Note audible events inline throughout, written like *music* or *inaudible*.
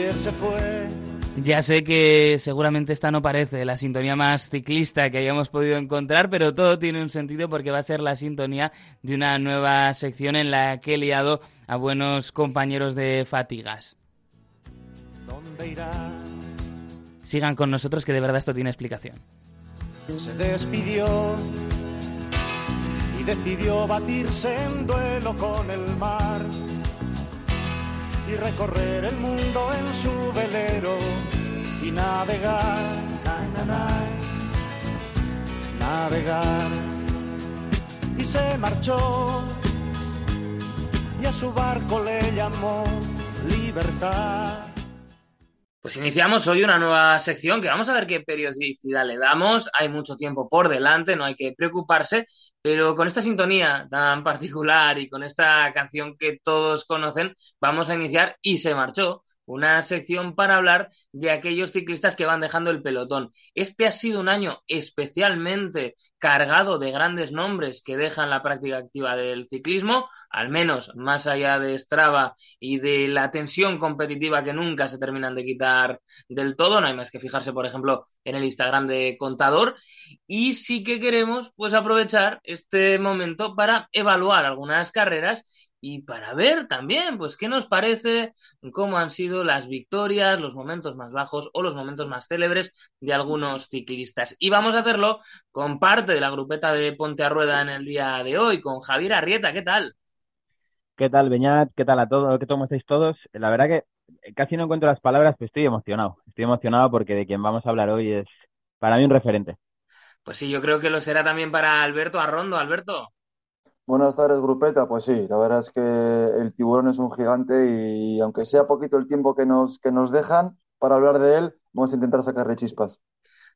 ayer se fue. Ya sé que seguramente esta no parece la sintonía más ciclista que hayamos podido encontrar, pero todo tiene un sentido porque va a ser la sintonía de una nueva sección en la que he liado a buenos compañeros de fatigas. ¿Dónde irá? Sigan con nosotros que de verdad esto tiene explicación. Se despidió y decidió batirse en duelo con el mar y recorrer el mundo en su velero y navegar, na, na, na, navegar. Y se marchó y a su barco le llamó libertad. Pues iniciamos hoy una nueva sección que vamos a ver qué periodicidad le damos. Hay mucho tiempo por delante, no hay que preocuparse, pero con esta sintonía tan particular y con esta canción que todos conocen, vamos a iniciar y se marchó una sección para hablar de aquellos ciclistas que van dejando el pelotón. Este ha sido un año especialmente cargado de grandes nombres que dejan la práctica activa del ciclismo, al menos más allá de Strava y de la tensión competitiva que nunca se terminan de quitar del todo, no hay más que fijarse, por ejemplo, en el Instagram de Contador, y sí que queremos pues aprovechar este momento para evaluar algunas carreras y para ver también, pues, qué nos parece, cómo han sido las victorias, los momentos más bajos o los momentos más célebres de algunos ciclistas. Y vamos a hacerlo con parte de la grupeta de Ponte a Rueda en el día de hoy, con Javier Arrieta. ¿Qué tal? ¿Qué tal, Beñat? ¿Qué tal a todos? ¿Qué cómo estáis todos? La verdad que casi no encuentro las palabras, pero estoy emocionado. Estoy emocionado porque de quien vamos a hablar hoy es para mí un referente. Pues sí, yo creo que lo será también para Alberto Arrondo. Alberto. Buenas tardes, grupeta. Pues sí, la verdad es que el tiburón es un gigante y aunque sea poquito el tiempo que nos, que nos dejan para hablar de él, vamos a intentar sacarle chispas.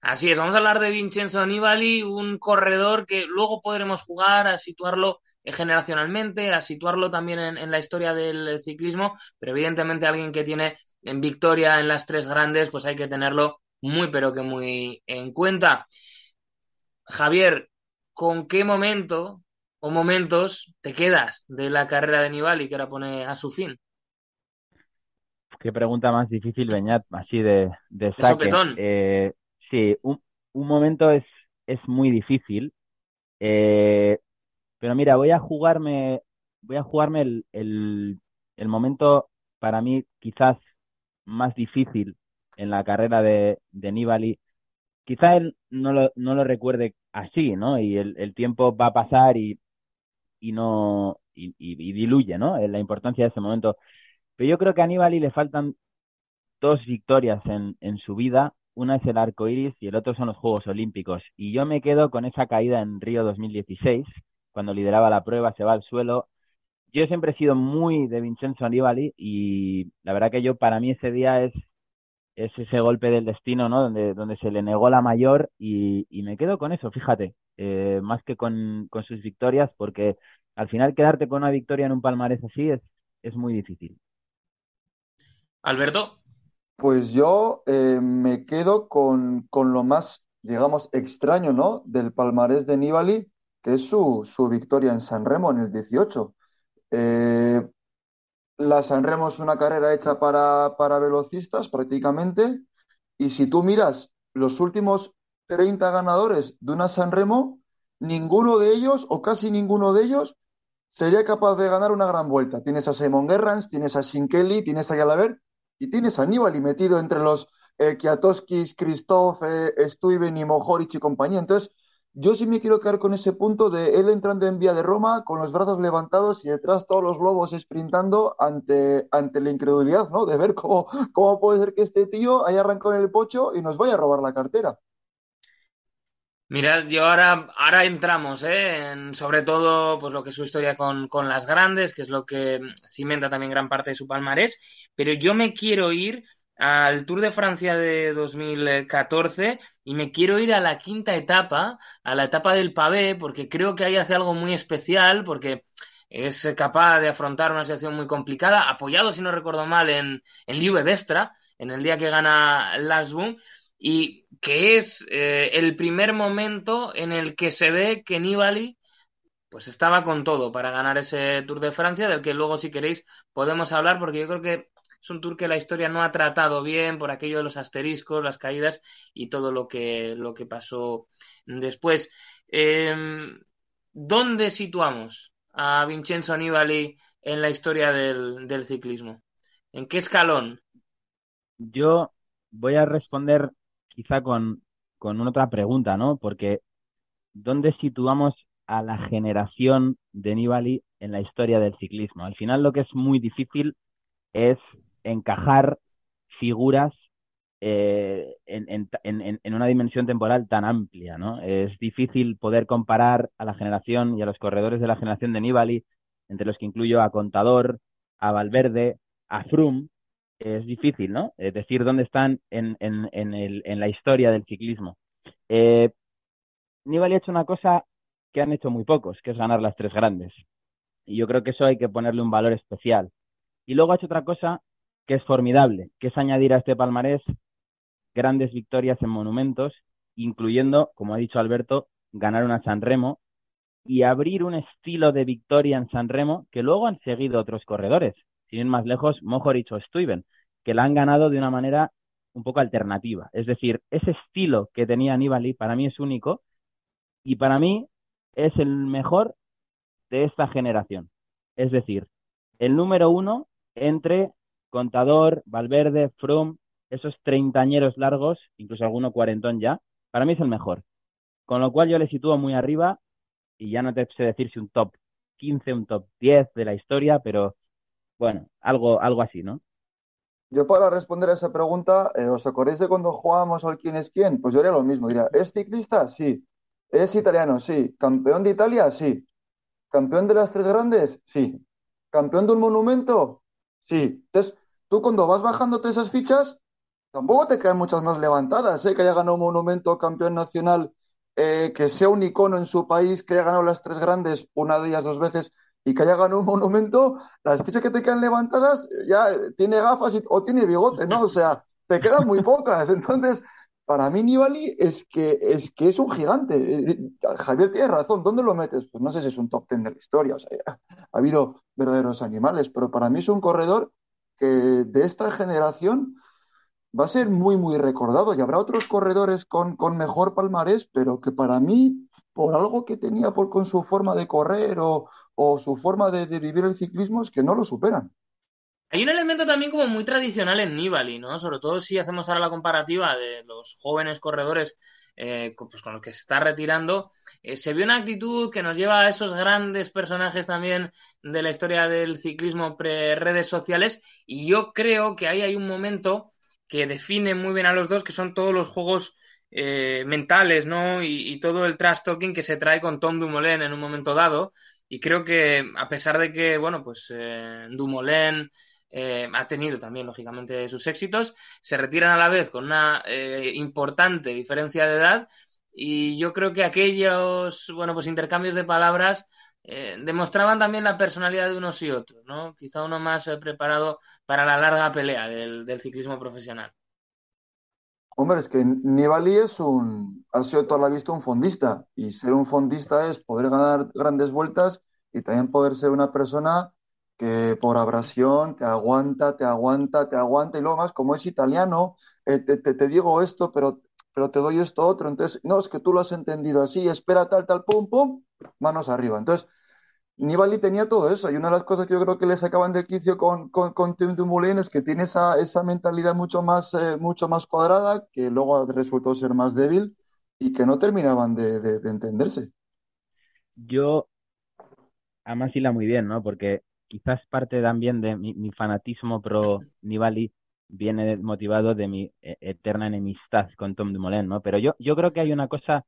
Así es, vamos a hablar de Vincenzo Nibali, un corredor que luego podremos jugar a situarlo generacionalmente, a situarlo también en, en, la historia del ciclismo, pero evidentemente alguien que tiene en victoria en las tres grandes, pues hay que tenerlo muy, pero que muy en cuenta. Javier, ¿con qué momento o momentos te quedas de la carrera de Nibali que ahora pone a su fin? Qué pregunta más difícil, Beñat, así de, de saque. Eh, sí, un, un, momento es, es muy difícil, eh, pero mira, voy a jugarme, voy a jugarme el, el, el momento para mí quizás más difícil en la carrera de, de Nibali. Quizá él no lo, no lo recuerde así, ¿no? Y el, el tiempo va a pasar y, y no y, y, y diluye, ¿no? La importancia de ese momento. Pero yo creo que a Nibali le faltan dos victorias en, en su vida. Una es el arco iris y el otro son los Juegos Olímpicos. Y yo me quedo con esa caída en Río 2016, cuando lideraba la prueba, se va al suelo. Yo siempre he sido muy de Vincenzo Nibali y la verdad que yo, para mí, ese día es, es ese golpe del destino, ¿no? Donde, donde se le negó la mayor y, y me quedo con eso, fíjate, eh, más que con, con sus victorias, porque al final quedarte con una victoria en un palmarés así es, es muy difícil. Alberto. Pues yo eh, me quedo con, con, lo más, digamos, extraño, ¿no? Del palmarés de Nibali, que es su, su victoria en San Remo en el 18. Eh, la San Remo es una carrera hecha para, para velocistas prácticamente, y si tú miras los últimos 30 ganadores de una San Remo, ninguno de ellos, o casi ninguno de ellos, sería capaz de ganar una gran vuelta. Tienes a Simon Gerrans, tienes a Kelly, tienes a Yalaber y tienes a Nibali metido entre los eh, Kiatoskis, Christoph, eh, Stuyven y Mohoric y compañía. Entonces, yo sí me quiero quedar con ese punto de él entrando en vía de Roma con los brazos levantados y detrás todos los lobos sprintando ante, ante la incredulidad, ¿no? De ver cómo, cómo puede ser que este tío haya arrancado en el pocho y nos vaya a robar la cartera. Mirad, yo ahora, ahora entramos, ¿eh? En, sobre todo, pues lo que es su historia con, con, las grandes, que es lo que cimenta también gran parte de su palmarés, pero yo me quiero ir al Tour de Francia de 2014 y me quiero ir a la quinta etapa, a la etapa del pavé, porque creo que ahí hace algo muy especial, porque es capaz de afrontar una situación muy complicada, apoyado, si no recuerdo mal, en, en Liube Vestra, en el día que gana Lasboom, y que es eh, el primer momento en el que se ve que Nibali pues estaba con todo para ganar ese Tour de Francia, del que luego si queréis podemos hablar, porque yo creo que es un tour que la historia no ha tratado bien por aquello de los asteriscos, las caídas y todo lo que, lo que pasó después. Em, ¿Dónde situamos a Vincenzo Nibali en la historia del, del ciclismo? ¿En qué escalón? Yo voy a responder quizá con, con otra pregunta, ¿no? Porque ¿dónde situamos a la generación de Nibali en la historia del ciclismo? Al final lo que es muy difícil es encajar figuras eh, en, en, en, una dimensión temporal tan amplia, ¿no? Es difícil poder comparar a la generación y a los corredores de la generación de Nibali, entre los que incluyo a Contador, a Valverde, a Froome, es difícil, ¿no? Es decir, dónde están en, en, en, el, en la historia del ciclismo. Eh, ha hecho una cosa que han hecho muy pocos, que es ganar las tres grandes. Y yo creo que eso hay que ponerle un valor especial. Y luego ha hecho otra cosa que es formidable, que es añadir a este palmarés grandes victorias en monumentos, incluyendo, como ha dicho Alberto, ganar una San Remo y abrir un estilo de victoria en San Remo que luego han seguido otros corredores sin ir más lejos, Mohoric o Stuyven, que la han ganado de una manera un poco alternativa. Es decir, ese estilo que tenía Nibali para mí es único y para mí es el mejor de esta generación. Es decir, el número uno entre Contador, Valverde, Froome, esos treintañeros largos, incluso alguno cuarentón ya, para mí es el mejor. Con lo cual yo le sitúo muy arriba y ya no te sé decir si un top 15, un top 10 de la historia, pero bueno, algo, algo así, ¿no? Yo para responder a esa pregunta, eh, ¿os acordáis de cuando jugábamos al quién es quién? Pues yo haría lo mismo, diría, ¿es ciclista? Sí. ¿Es italiano? Sí. ¿Campeón de Italia? Sí. ¿Campeón de las tres grandes? Sí. ¿Campeón de un monumento? Sí. Entonces, tú cuando vas bajándote esas fichas, tampoco te caen muchas más levantadas, ¿eh? Que haya ganado un monumento campeón nacional, eh, que sea un icono en su país, que haya ganado las tres grandes una de ellas dos veces y que haya ganado un monumento, las fichas que te quedan levantadas ya tiene gafas o tiene bigote, ¿no? O sea, te quedan muy pocas. Entonces, para mí Nibali es que es, que es un gigante. Eh, eh, Javier tiene razón, ¿dónde lo metes? Pues no sé si es un top ten de la historia, o sea, ha habido verdaderos animales, pero para mí es un corredor que de esta generación va a ser muy, muy recordado y habrá otros corredores con, con mejor palmarés, pero que para mí, por algo que tenía por, con su forma de correr o, o su forma de, vivir el ciclismo es que no lo superan. Hay un elemento también como muy tradicional en Nibali, ¿no? Sobre todo si hacemos ahora la comparativa de los jóvenes corredores eh, pues con los que se está retirando, eh, se ve una actitud que nos lleva a esos grandes personajes también de la historia del ciclismo pre-redes sociales y yo creo que ahí hay un momento que define muy bien a los dos, que son todos los juegos eh, mentales, ¿no? Y, y, todo el trash talking que se trae con Tom Dumoulin en un momento dado, y creo que a pesar de que, bueno, pues eh, Dumoulin eh, ha tenido también, lógicamente, sus éxitos, se retiran a la vez con una eh, importante diferencia de edad y yo creo que aquellos, bueno, pues intercambios de palabras demostraban también la personalidad de unos y otros, ¿no? Quizá uno más preparado para la larga pelea del ciclismo profesional. Hombre, es que Nibali es un, ha sido toda la vista un fondista y ser un fondista es poder ganar grandes vueltas y también poder ser una persona que por abrasión te aguanta, te aguanta, te aguanta y luego más, como es italiano, eh, te, te, digo esto, pero, pero te doy esto otro, entonces, no, es que tú lo has entendido así, espera tal, tal, pum, pum, manos arriba. Entonces, Nibali tenía todo eso y una de las cosas que yo creo que le sacaban de quicio con, con, con Tim Dumoulin es que tiene esa, esa mentalidad mucho más, eh, mucho más cuadrada que luego resultó ser más débil y que no terminaban de, de, entenderse. Yo, además hila muy bien, ¿no? Porque quizás parte también de mi, mi fanatismo pro Nibali viene motivado de mi eh, eterna enemistad con Tom Dumoulin, ¿no? Pero yo, yo creo que hay una cosa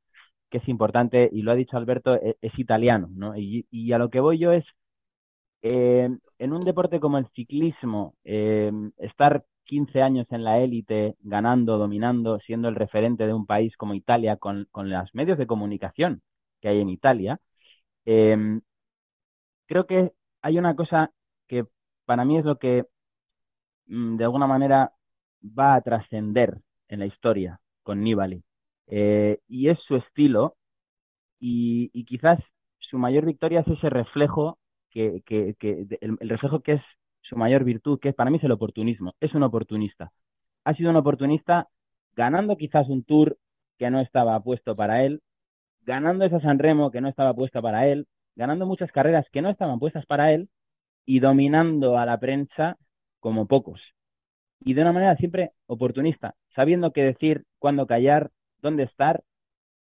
que es importante, y lo ha dicho Alberto, e, es, italiano, ¿no? Y, a lo que voy yo es, eh, en un deporte como el ciclismo, eh, estar 15 años en la élite, ganando, dominando, siendo el referente de un país como Italia, con, con los medios de comunicación que hay en Italia, eh, creo que hay una cosa que para mí es lo que mm, de alguna manera va a trascender en la historia con Nibali. Eh, y es su estilo y, quizás su mayor victoria es ese reflejo que, que, el, reflejo que es su mayor virtud, que para mí es el oportunismo. Es un oportunista. Ha sido un oportunista ganando quizás un tour que no estaba puesto para él, ganando esa San Remo que no estaba puesta para él, ganando muchas carreras que no estaban puestas para él y dominando a la prensa como pocos. Y de una manera siempre oportunista, sabiendo qué decir, cuándo callar, dónde estar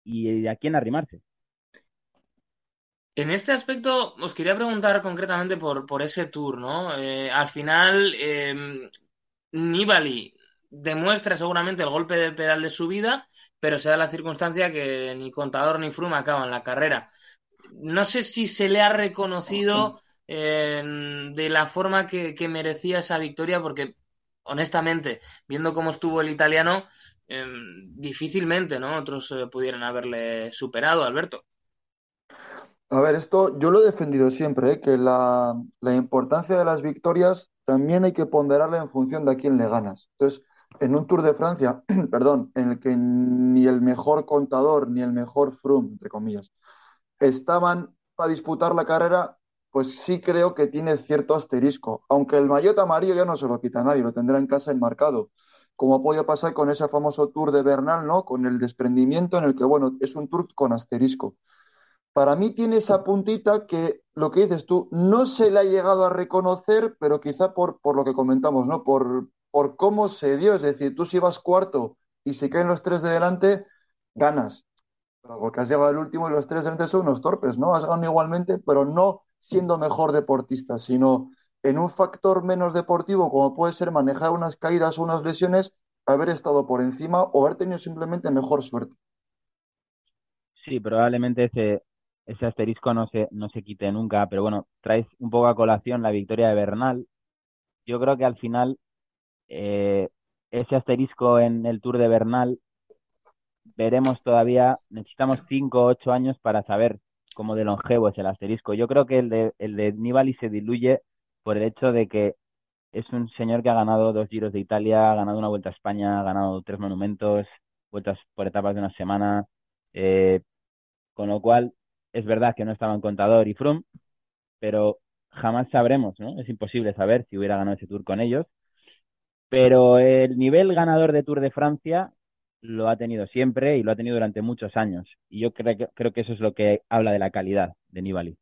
y a quién arrimarse. En este aspecto os quería preguntar concretamente por, por ese tour, ¿no? Eh, al final, eh, Nibali demuestra seguramente el golpe de pedal de su vida, pero se da la circunstancia que ni Contador ni Froome acaban la carrera. No sé si se le ha reconocido de la forma que, merecía esa victoria, porque honestamente, viendo cómo estuvo el italiano, em, difícilmente ¿no? otros eh, pudieran haberle superado, Alberto. A ver, esto yo lo he defendido siempre, ¿eh? que la, la, importancia de las victorias también hay que ponderarla en función de a quién le ganas. Entonces, en un Tour de Francia, *clears throat* perdón, en el que ni el mejor contador ni el mejor Froome, entre comillas, estaban para disputar la carrera, pues sí creo que tiene cierto asterisco. Aunque el maillot amarillo ya no se lo quita nadie, lo tendrá en casa enmarcado. Como ha podido pasar con ese famoso Tour de Bernal, ¿no? Con el desprendimiento en el que, bueno, es un Tour con asterisco. Para mí tiene esa puntita que, lo que dices tú, no se le ha llegado a reconocer, pero quizá por, por lo que comentamos, ¿no? Por, por cómo se dio. Es decir, tú si vas cuarto y se caen los tres de delante, ganas. porque has llegado al último y los tres de delante son unos torpes, ¿no? Has ganado igualmente, pero no siendo mejor deportista, sino en un factor menos deportivo, como puede ser manejar unas caídas o unas lesiones, haber estado por encima o haber tenido simplemente mejor suerte. Sí, probablemente ese, ese asterisco no se, no se quite nunca, pero bueno, traes un poco a colación la victoria de Bernal. Yo creo que al final eh, ese asterisco en el Tour de Bernal, veremos todavía, necesitamos 5 o 8 años para saber cómo de longevo es el asterisco. Yo creo que el de, el de Nibali se diluye por el hecho de que es un señor que ha ganado dos giros de Italia, ha ganado una vuelta a España, ha ganado tres monumentos, vueltas por etapas de una semana, eh, con lo cual es verdad que no estaban Contador y Froome, pero jamás sabremos, ¿no? Es imposible saber si hubiera ganado ese Tour con ellos. Pero el nivel ganador de Tour de Francia lo ha tenido siempre y lo ha tenido durante muchos años. Y yo creo que, creo que eso es lo que habla de la calidad de Nibali.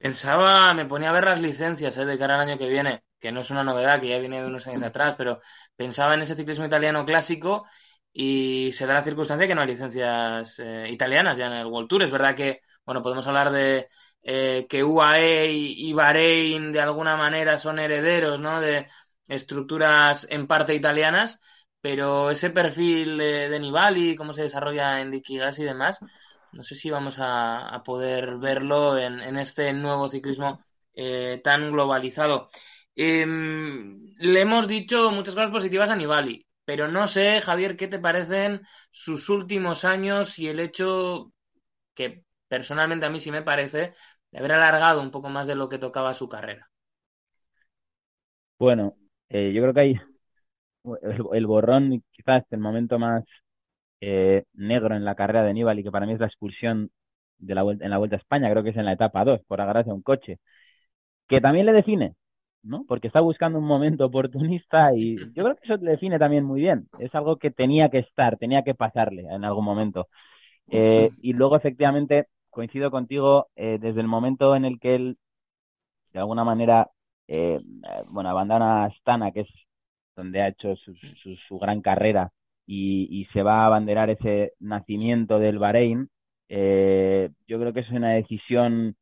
Pensaba, me ponía a ver las licencias ¿eh? de cara al año que viene, que no es una novedad, que ya viene de unos años atrás, pero pensaba en ese ciclismo italiano clásico y se da la circunstancia que no hay licencias eh, italianas ya en el World Tour. Es verdad que, bueno, podemos hablar de eh, que UAE y, Bahrein de alguna manera son herederos, ¿no? De, estructuras en parte italianas, pero ese perfil de, Nibali, cómo se desarrolla en Liquigas y demás, no sé si vamos a, poder verlo en, este nuevo ciclismo eh, tan globalizado. Em, le hemos dicho muchas cosas positivas a Nibali, pero no sé, Javier, qué te parecen sus últimos años y el hecho que personalmente a mí sí me parece de haber alargado un poco más de lo que tocaba su carrera. Bueno, eh, yo creo que hay el, borrón, quizás el momento más eh, negro en la carrera de Nibali, que para mí es la expulsión de la vuelta, en la Vuelta a España, creo que es en la etapa 2, por agarrarse a un coche, que también le define, ¿no? Porque está buscando un momento oportunista y yo creo que eso le define también muy bien. Es algo que tenía que estar, tenía que pasarle en algún momento. Eh, y luego, efectivamente, coincido contigo, desde el momento en el que él, de alguna manera, eh, bueno, abandona Astana, que es donde ha hecho su, gran carrera, y, se va a abanderar ese nacimiento del Bahrein, eh, yo creo que es una decisión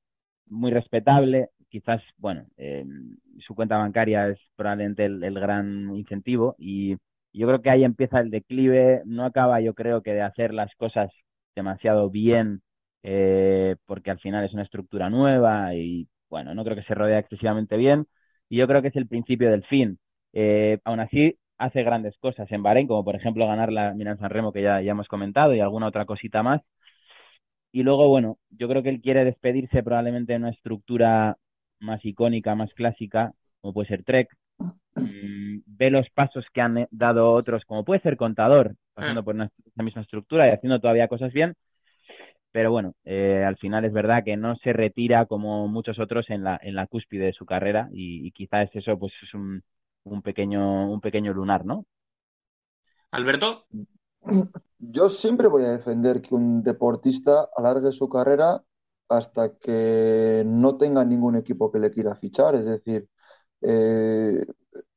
muy respetable. Quizás, bueno, eh, su cuenta bancaria es probablemente el, gran incentivo y yo creo que ahí empieza el declive. No acaba, yo creo que de hacer las cosas demasiado bien, porque al final es una estructura nueva y, bueno, no creo que se rodea excesivamente bien y yo creo que es el principio del fin. Eh, aún así, hace grandes cosas en Bahrein, como por ejemplo ganar la Milan San Remo que ya, ya hemos comentado y alguna otra cosita más. Y luego, bueno, yo creo que él quiere despedirse probablemente de una estructura más icónica, más clásica, como puede ser Trek. Mm, ve los pasos que han dado otros, como puede ser Contador, pasando por una, misma estructura y haciendo todavía cosas bien. pero bueno, eh, al final es verdad que no se retira como muchos otros en la, en la cúspide de su carrera y, quizás eso pues es un, un, pequeño, un pequeño lunar, ¿no? Alberto. Yo siempre voy a defender que un deportista alargue su carrera hasta que no tenga ningún equipo que le quiera fichar. Es decir, eh,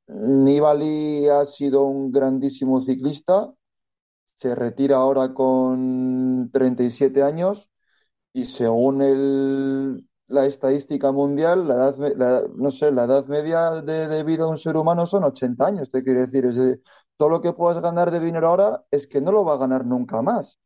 Nibali ha sido un grandísimo ciclista, se retira ahora con 37 años y según el, la estadística mundial, la edad, no sé, la edad media de, vida de un ser humano son 80 años, te quiere decir. Es todo lo que puedas ganar de dinero ahora es que no lo va a ganar nunca más,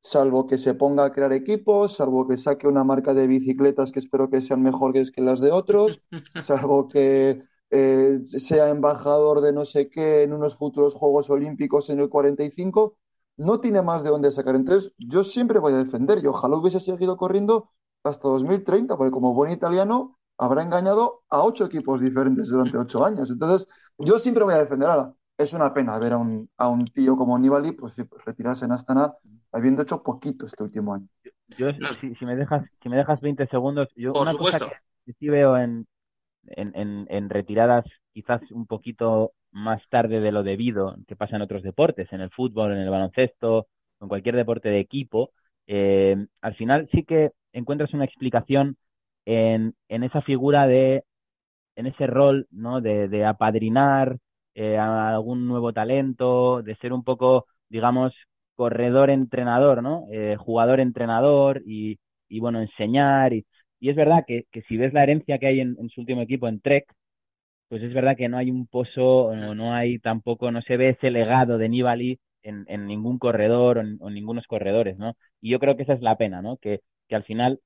salvo que se ponga a crear equipos, salvo que saque una marca de bicicletas que espero que sean mejores que las de otros, *laughs* salvo que eh, sea embajador de no sé qué en unos futuros Juegos Olímpicos en el 45 no tiene más de dónde sacar. Entonces, yo siempre voy a defender y ojalá hubiese seguido corriendo hasta 2030, porque como buen italiano habrá engañado a ocho equipos diferentes durante ocho años. Entonces, yo siempre voy a defender. Ahora, es una pena ver a un, a un tío como Nibali pues, retirarse en Astana habiendo hecho poquito este último año. Yo, si, me dejas, si me dejas 20 segundos, yo una cosa que sí veo en, en, en retiradas quizás un poquito más tarde de lo debido que pasa en otros deportes, en el fútbol, en el baloncesto, en cualquier deporte de equipo, eh, al final sí que encuentras una explicación en, esa figura de, en ese rol, ¿no? De, apadrinar eh, a algún nuevo talento, de ser un poco, digamos, corredor-entrenador, ¿no? Eh, Jugador-entrenador y, bueno, enseñar. Y, es verdad que, que, si ves la herencia que hay en, su último equipo, en Trek, pues es verdad que no hay un pozo, no, no hay tampoco, no se ve ese legado de Nibali en, en ningún corredor o, en, ningunos corredores, ¿no? Y yo creo que esa es la pena, ¿no? Que, que al final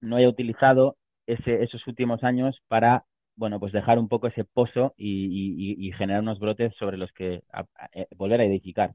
no haya utilizado ese, esos últimos años para, bueno, pues dejar un poco ese pozo y, generar unos brotes sobre los que eh, volver a edificar.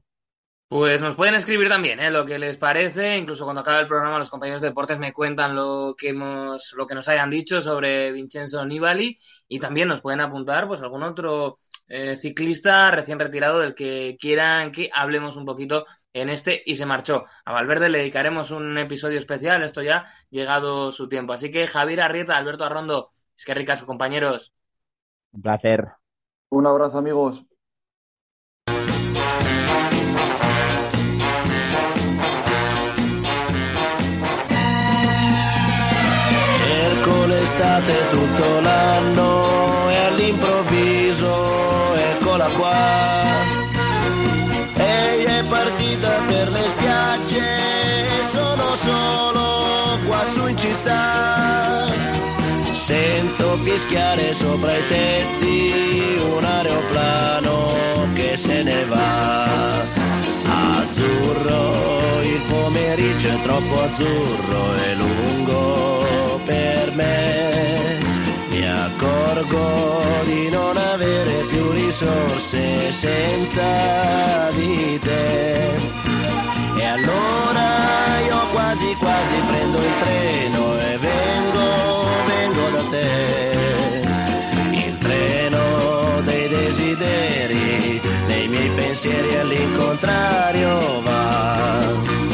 Pues nos pueden escribir también, ¿eh? Lo que les parece, incluso cuando acabe el programa los compañeros de deportes me cuentan lo que hemos, lo que nos hayan dicho sobre Vincenzo Nibali y también nos pueden apuntar, pues algún otro eh, ciclista recién retirado del que quieran que hablemos un poquito en este y se marchó. A Valverde le dedicaremos un episodio especial, esto ya llegado su tiempo. Así que Javier Arrieta, Alberto Arrondo, es que ricas compañeros. Un placer. Un abrazo amigos. Sopra i tetti un aeroplano che se ne va. Azzurro, il pomeriggio è troppo azzurro e lungo per me. Mi accorgo di non avere più risorse senza di te. E allora io quasi quasi prendo il treno e vengo, vengo da te. pensieri all'incontrario va.